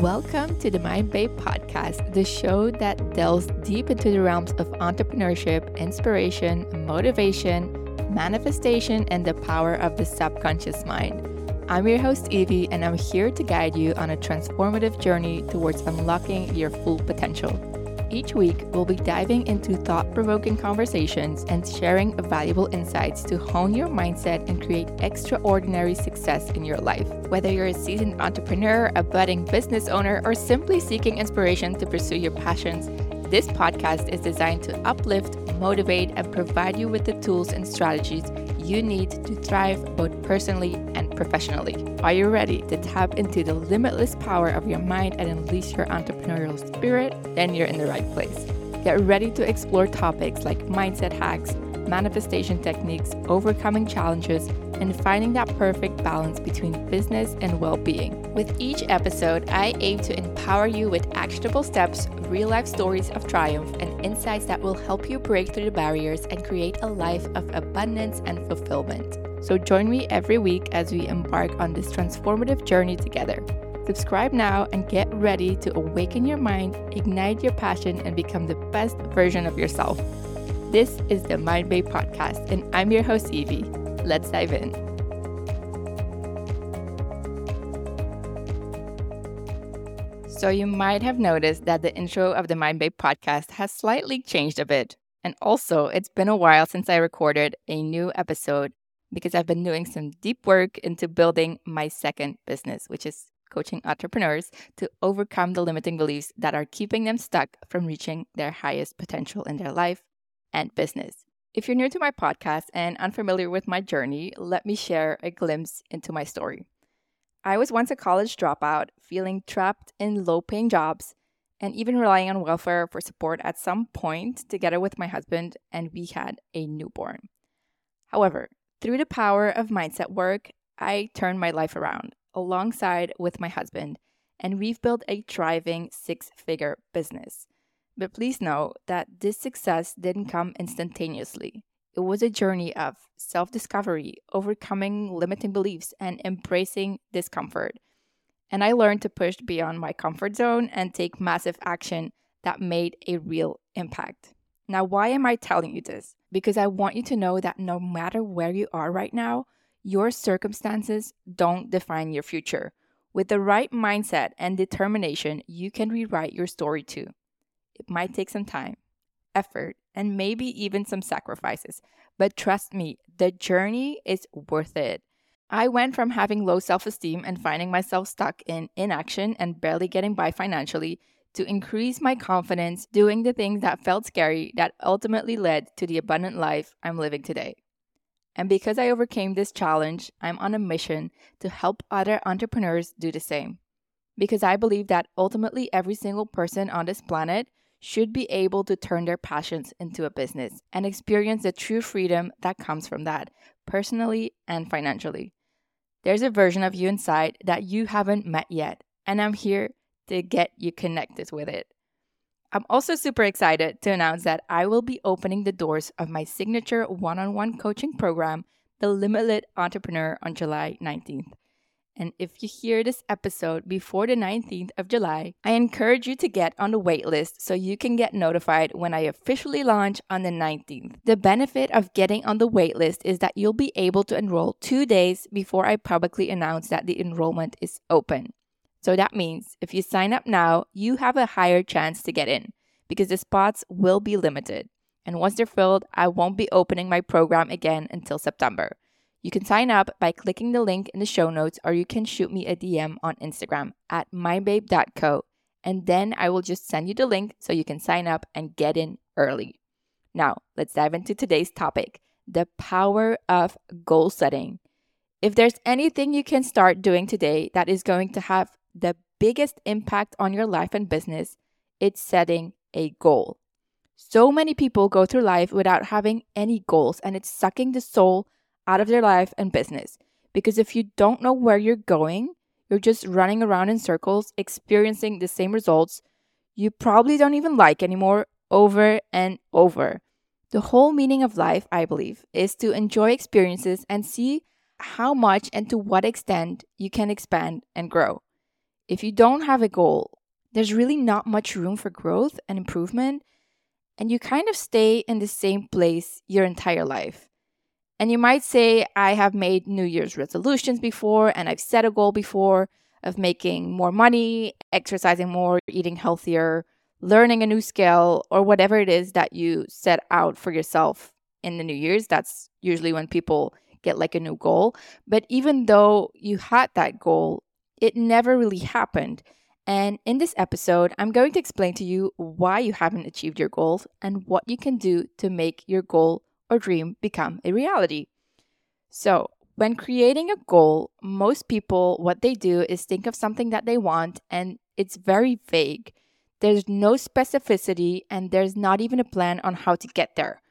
Welcome to the Mind Babe podcast, the show that delves deep into the realms of entrepreneurship, inspiration, motivation, manifestation, and the power of the subconscious mind. I'm your host, Evie, and I'm here to guide you on a transformative journey towards unlocking your full potential. Each week, we'll be diving into thought provoking conversations and sharing valuable insights to hone your mindset and create extraordinary success in your life. Whether you're a seasoned entrepreneur, a budding business owner, or simply seeking inspiration to pursue your passions, this podcast is designed to uplift, motivate, and provide you with the tools and strategies you need to thrive both personally and professionally. Are you ready to tap into the limitless power of your mind and unleash your entrepreneurial spirit? Then you're in the right place. Get ready to explore topics like mindset hacks, manifestation techniques, overcoming challenges, and finding that perfect balance between business and well being. With each episode, I aim to empower you with actionable steps, real life stories of triumph, and insights that will help you break through the barriers and create a life of abundance and fulfillment. So join me every week as we embark on this transformative journey together. Subscribe now and get ready to awaken your mind, ignite your passion, and become the best version of yourself. This is the Mind Babe podcast, and I'm your host, Evie. Let's dive in. So, you might have noticed that the intro of the Mind Babe podcast has slightly changed a bit. And also, it's been a while since I recorded a new episode because I've been doing some deep work into building my second business, which is coaching entrepreneurs to overcome the limiting beliefs that are keeping them stuck from reaching their highest potential in their life and business. If you're new to my podcast and unfamiliar with my journey, let me share a glimpse into my story. I was once a college dropout, feeling trapped in low paying jobs and even relying on welfare for support at some point together with my husband, and we had a newborn. However, through the power of mindset work, I turned my life around alongside with my husband, and we've built a thriving six figure business. But please know that this success didn't come instantaneously. It was a journey of self discovery, overcoming limiting beliefs, and embracing discomfort. And I learned to push beyond my comfort zone and take massive action that made a real impact. Now, why am I telling you this? Because I want you to know that no matter where you are right now, your circumstances don't define your future. With the right mindset and determination, you can rewrite your story too. It might take some time, effort, and maybe even some sacrifices. But trust me, the journey is worth it. I went from having low self esteem and finding myself stuck in inaction and barely getting by financially to increase my confidence doing the things that felt scary that ultimately led to the abundant life I'm living today. And because I overcame this challenge, I'm on a mission to help other entrepreneurs do the same. Because I believe that ultimately every single person on this planet should be able to turn their passions into a business and experience the true freedom that comes from that, personally and financially. There's a version of you inside that you haven't met yet, and I'm here to get you connected with it. I'm also super excited to announce that I will be opening the doors of my signature one on one coaching program, The Limitless Entrepreneur, on July 19th. And if you hear this episode before the 19th of July, I encourage you to get on the waitlist so you can get notified when I officially launch on the 19th. The benefit of getting on the waitlist is that you'll be able to enroll two days before I publicly announce that the enrollment is open. So that means if you sign up now, you have a higher chance to get in because the spots will be limited. And once they're filled, I won't be opening my program again until September. You can sign up by clicking the link in the show notes, or you can shoot me a DM on Instagram at mindbabe.co, And then I will just send you the link so you can sign up and get in early. Now, let's dive into today's topic the power of goal setting. If there's anything you can start doing today that is going to have the biggest impact on your life and business, it's setting a goal. So many people go through life without having any goals, and it's sucking the soul out of their life and business. Because if you don't know where you're going, you're just running around in circles, experiencing the same results you probably don't even like anymore over and over. The whole meaning of life, I believe, is to enjoy experiences and see how much and to what extent you can expand and grow. if you don't have a goal, there's really not much room for growth and improvement, and you kind of stay in the same place your entire life. And you might say, I have made New Year's resolutions before, and I've set a goal before of making more money, exercising more, eating healthier, learning a new skill, or whatever it is that you set out for yourself in the New Year's. That's usually when people get like a new goal. But even though you had that goal, it never really happened. And in this episode, I'm going to explain to you why you haven't achieved your goals and what you can do to make your goal or dream become a reality. So, when creating a goal, most people, what they do is think of something that they want and it's very vague. There's no specificity and there's not even a plan on how to get there.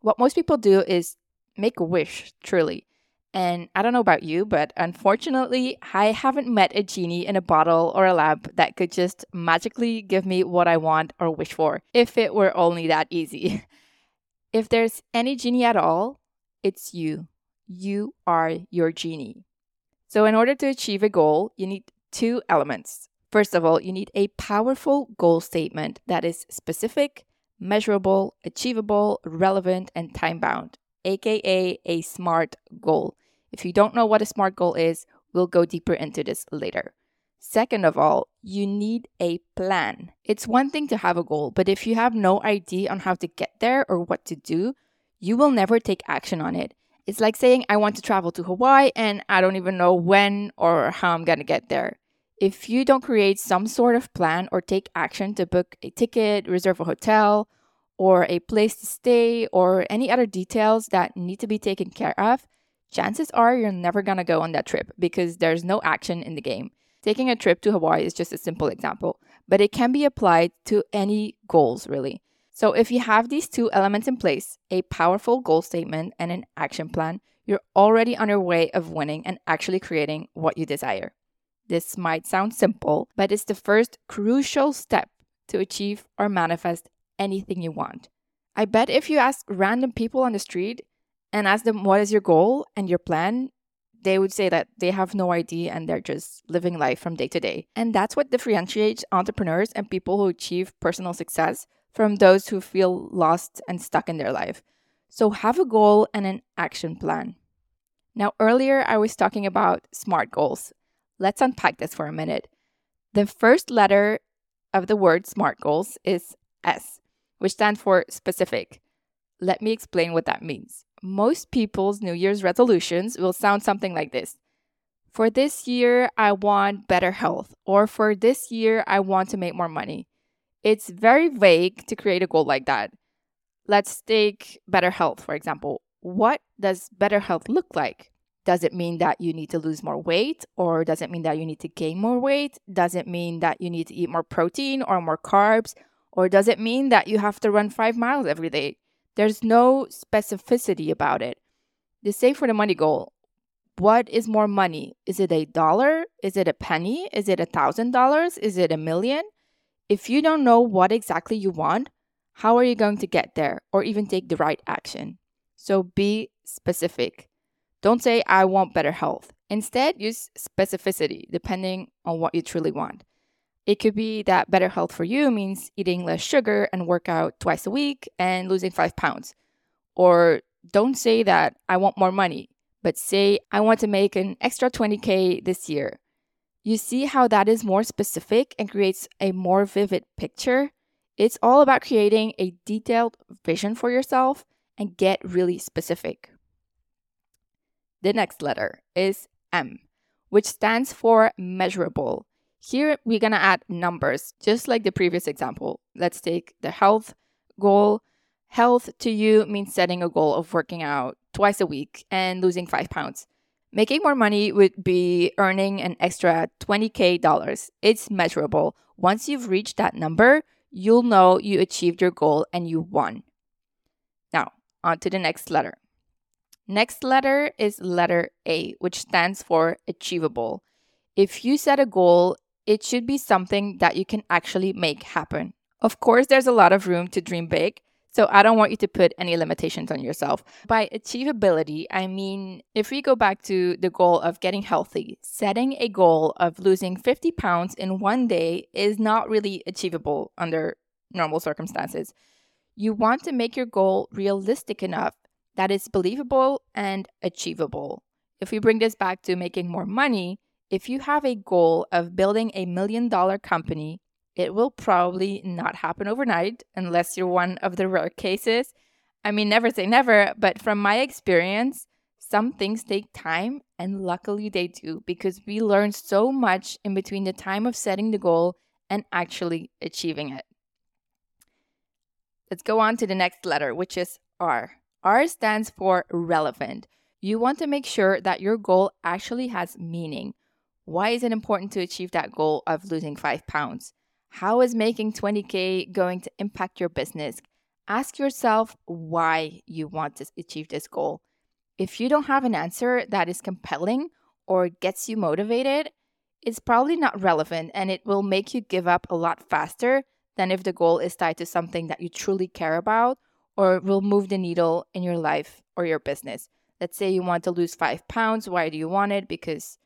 What most people do is make a wish, truly. And I don't know about you, but unfortunately, I haven't met a genie in a bottle or a lamp that could just magically give me what I want or wish for, if it were only that easy. if there's any genie at all, it's you. You are your genie. So, in order to achieve a goal, you need two elements. First of all, you need a powerful goal statement that is specific, measurable, achievable, relevant, and time bound aka a SMART goal. If you don't know what a SMART goal is, we'll go deeper into this later. Second of all, you need a plan. It's one thing to have a goal, but if you have no idea on how to get there or what to do, you will never take action on it. It's like saying, I want to travel to Hawaii and I don't even know when or how I'm going to get there. If you don't create some sort of plan or take action to book a ticket, reserve a hotel, or a place to stay or any other details that need to be taken care of, chances are you're never going to go on that trip because there's no action in the game. Taking a trip to Hawaii is just a simple example, but it can be applied to any goals really. So if you have these two elements in place, a powerful goal statement and an action plan, you're already on your way of winning and actually creating what you desire. This might sound simple, but it's the first crucial step to achieve or manifest anything you want. I bet if you ask random people on the street and ask them what is your goal and your plan, they would say that they have no idea and they're just living life from day to day. And that's what differentiates entrepreneurs and people who achieve personal success from those who feel lost and stuck in their life. So have a goal and an action plan. Now, earlier I was talking about SMART goals. Let's unpack this for a minute. The first letter of the word SMART goals is S which stands for specific. Let me explain what that means. Most people's New Year's resolutions will sound something like this For this year, I want better health, or for this year, I want to make more money. It's very vague to create a goal like that. Let's take better health, for example. What does better health look like? Does it mean that you need to lose more weight? Or does it mean that you need to gain more weight? Does it mean that you need to eat more protein or more carbs? Or does it mean that you have to run five miles every day? There's no specificity about it. The same for the money goal. What is more money? Is it a dollar? Is it a penny? Is it a thousand dollars? Is it a million? If you don't know what exactly you want, how are you going to get there or even take the right action? So be specific. Don't say, I want better health. Instead, use specificity depending on what you truly want. It could be that better health for you means eating less sugar and work out twice a week and losing five pounds. Or don't say that I want more money, but say I want to make an extra 20K this year. You see how that is more specific and creates a more vivid picture? It's all about creating a detailed vision for yourself and get really specific. The next letter is M, which stands for measurable. Here, we're going to add numbers, just like the previous example. Let's take the health goal. Health to you means setting a goal of working out twice a week and losing five pounds. Making more money would be earning an extra 20k dollars. It's measurable. Once you've reached that number, you'll know you achieved your goal and you won. Now, on to the next letter. Next letter is letter A, which stands for achievable. If you set a goal it should be something that you can actually make happen. Of course, there's a lot of room to dream big, So I don't want you to put any limitations on yourself. By achievability, I mean if we go back to the goal of getting healthy, setting a goal of losing 50 pounds in one day is not really achievable under normal circumstances. You want to make your goal realistic enough that it's believable and achievable. If we bring this back to making more money, if you have a goal of building a million dollar company, it will probably not happen overnight unless you're one of the rare cases. I mean, never say never, but from my experience, some things take time, and luckily they do because we learn so much in between the time of setting the goal and actually achieving it. Let's go on to the next letter, which is R. R stands for relevant. You want to make sure that your goal actually has meaning. Why is it important to achieve that goal of losing five pounds? How is making 20K going to impact your business? Ask yourself why you want to achieve this goal. If you don't have an answer that is compelling or gets you motivated, it's probably not relevant and it will make you give up a lot faster than if the goal is tied to something that you truly care about or will move the needle in your life or your business. Let's say you want to lose five pounds. Why do you want it? Because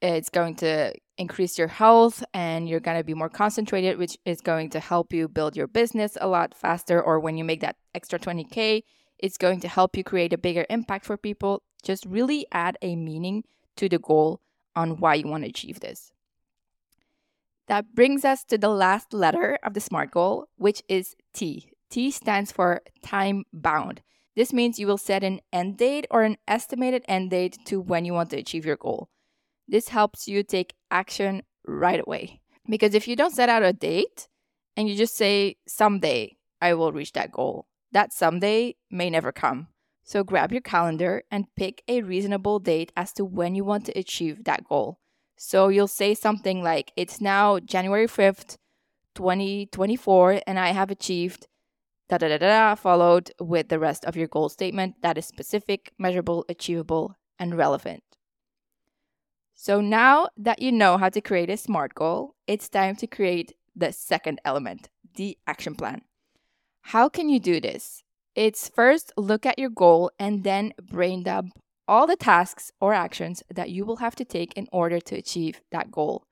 it's going to increase your health and you're going to be more concentrated, which is going to help you build your business a lot faster. Or when you make that extra 20K, it's going to help you create a bigger impact for people. Just really add a meaning to the goal on why you want to achieve this. That brings us to the last letter of the SMART goal, which is T. T stands for time bound. This means you will set an end date or an estimated end date to when you want to achieve your goal. This helps you take action right away. Because if you don't set out a date and you just say, someday I will reach that goal, that someday may never come. So grab your calendar and pick a reasonable date as to when you want to achieve that goal. So you'll say something like, It's now January 5th, 2024, and I have achieved da da da da, followed with the rest of your goal statement that is specific, measurable, achievable, and relevant. So now that you know how to create a SMART goal, it's time to create the second element, the action plan. How can you do this? It's first look at your goal and then brain dump all the tasks or actions that you will have to take in order to achieve that goal.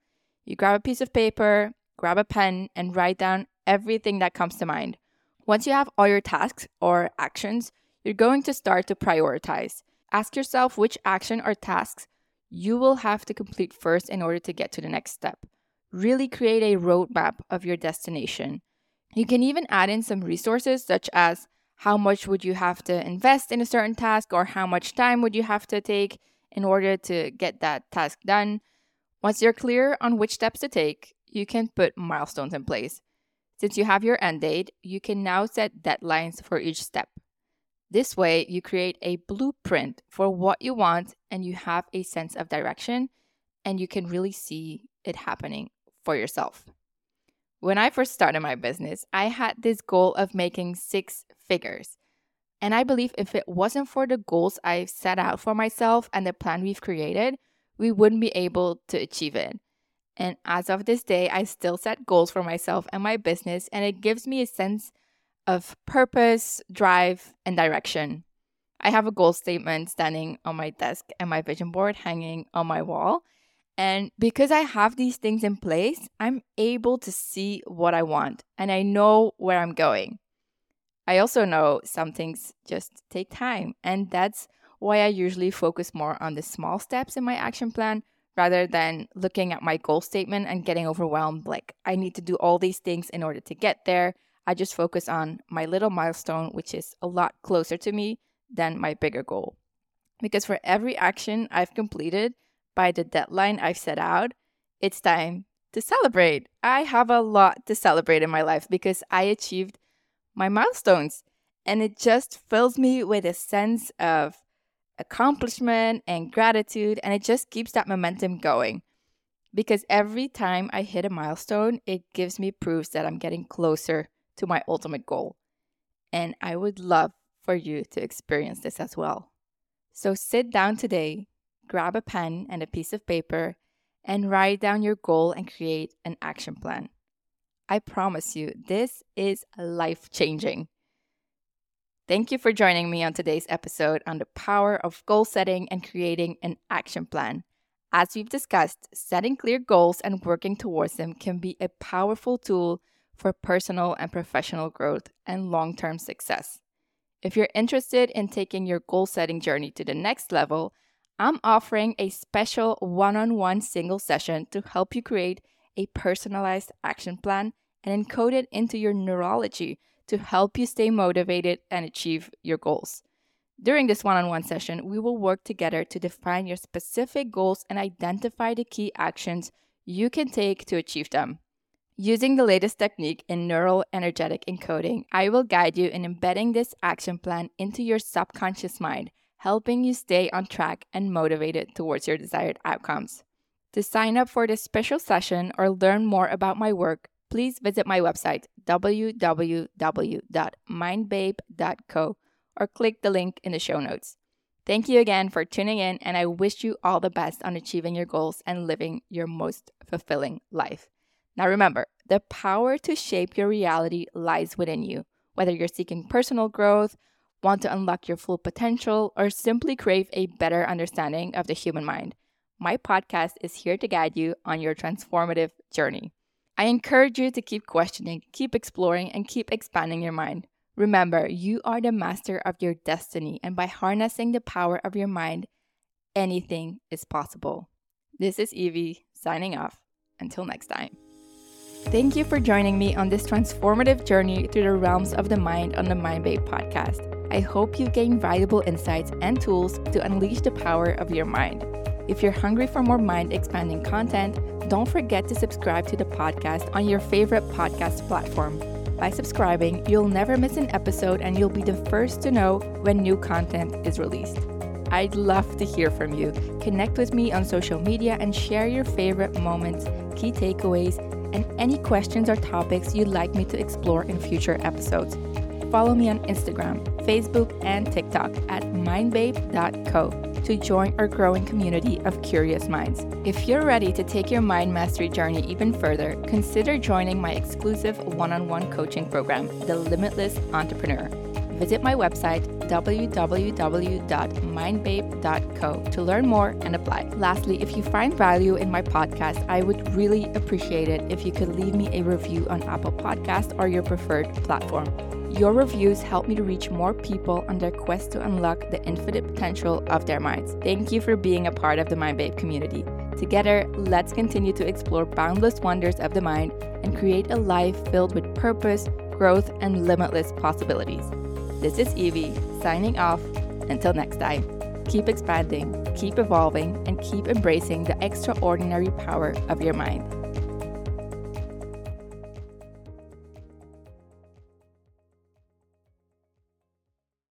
You grab a piece of paper, grab a pen, and write down everything that comes to mind. Once you have all your tasks or actions, you're going to start to prioritize. Ask yourself which action or tasks you will have to complete first in order to get to the next step. Really create a roadmap of your destination. You can even add in some resources such as how much would you have to invest in a certain task or how much time would you have to take in order to get that task done. Once you're clear on which steps to take, you can put milestones in place. Since you have your end date, you can now set deadlines for each step. This way, you create a blueprint for what you want and you have a sense of direction and you can really see it happening for yourself. When I first started my business, I had this goal of making six figures. And I believe if it wasn't for the goals I've set out for myself and the plan we've created, we wouldn't be able to achieve it. And as of this day, I still set goals for myself and my business, and it gives me a sense of purpose, drive, and direction. I have a goal statement standing on my desk and my vision board hanging on my wall. And because I have these things in place, I'm able to see what I want and I know where I'm going. I also know some things just take time, and that's why I usually focus more on the small steps in my action plan rather than looking at my goal statement and getting overwhelmed. Like, I need to do all these things in order to get there. I just focus on my little milestone, which is a lot closer to me than my bigger goal. Because for every action I've completed by the deadline I've set out, it's time to celebrate. I have a lot to celebrate in my life because I achieved my milestones. And it just fills me with a sense of accomplishment and gratitude. And it just keeps that momentum going. Because every time I hit a milestone, it gives me proofs that I'm getting closer to my ultimate goal. And I would love for you to experience this as well. So sit down today, grab a pen and a piece of paper, and write down your goal and create an action plan. I promise you, this is life changing. Thank you for joining me on today's episode on the power of goal setting and creating an action plan. As we've discussed, setting clear goals and working towards them can be a powerful tool for personal and professional growth and long term success. If you're interested in taking your goal setting journey to the next level, I'm offering a special one on one single session to help you create a personalized action plan and encode it into your neurology to help you stay motivated and achieve your goals. During this one on one session, we will work together to define your specific goals and identify the key actions you can take to achieve them. Using the latest technique in neural energetic encoding, I will guide you in embedding this action plan into your subconscious mind, helping you stay on track and motivated towards your desired outcomes. To sign up for this special session or learn more about my work, please visit my website www.mindbabe.co or click the link in the show notes. Thank you again for tuning in, and I wish you all the best on achieving your goals and living your most fulfilling life. Now remember, the power to shape your reality lies within you. Whether you're seeking personal growth, want to unlock your full potential, or simply crave a better understanding of the human mind, my podcast is here to guide you on your transformative journey. I encourage you to keep questioning, keep exploring, and keep expanding your mind. Remember, you are the master of your destiny, and by harnessing the power of your mind, anything is possible. This is Evie signing off. Until next time. Thank you for joining me on this transformative journey through the realms of the mind on the Mind Babe podcast. I hope you gain valuable insights and tools to unleash the power of your mind. If you're hungry for more mind expanding content, don't forget to subscribe to the podcast on your favorite podcast platform. By subscribing, you'll never miss an episode and you'll be the first to know when new content is released. I'd love to hear from you. Connect with me on social media and share your favorite moments, key takeaways, and any questions or topics you'd like me to explore in future episodes. Follow me on Instagram, Facebook, and TikTok at mindbabe.co to join our growing community of curious minds. If you're ready to take your mind mastery journey even further, consider joining my exclusive one on one coaching program, The Limitless Entrepreneur. Visit my website www.mindbabe.co to learn more and apply. Lastly, if you find value in my podcast, I would really appreciate it if you could leave me a review on Apple Podcast or your preferred platform. Your reviews help me to reach more people on their quest to unlock the infinite potential of their minds. Thank you for being a part of the Mind Babe community. Together, let's continue to explore boundless wonders of the mind and create a life filled with purpose, growth, and limitless possibilities. This is Evie, signing off. Until next time, keep expanding, keep evolving, and keep embracing the extraordinary power of your mind.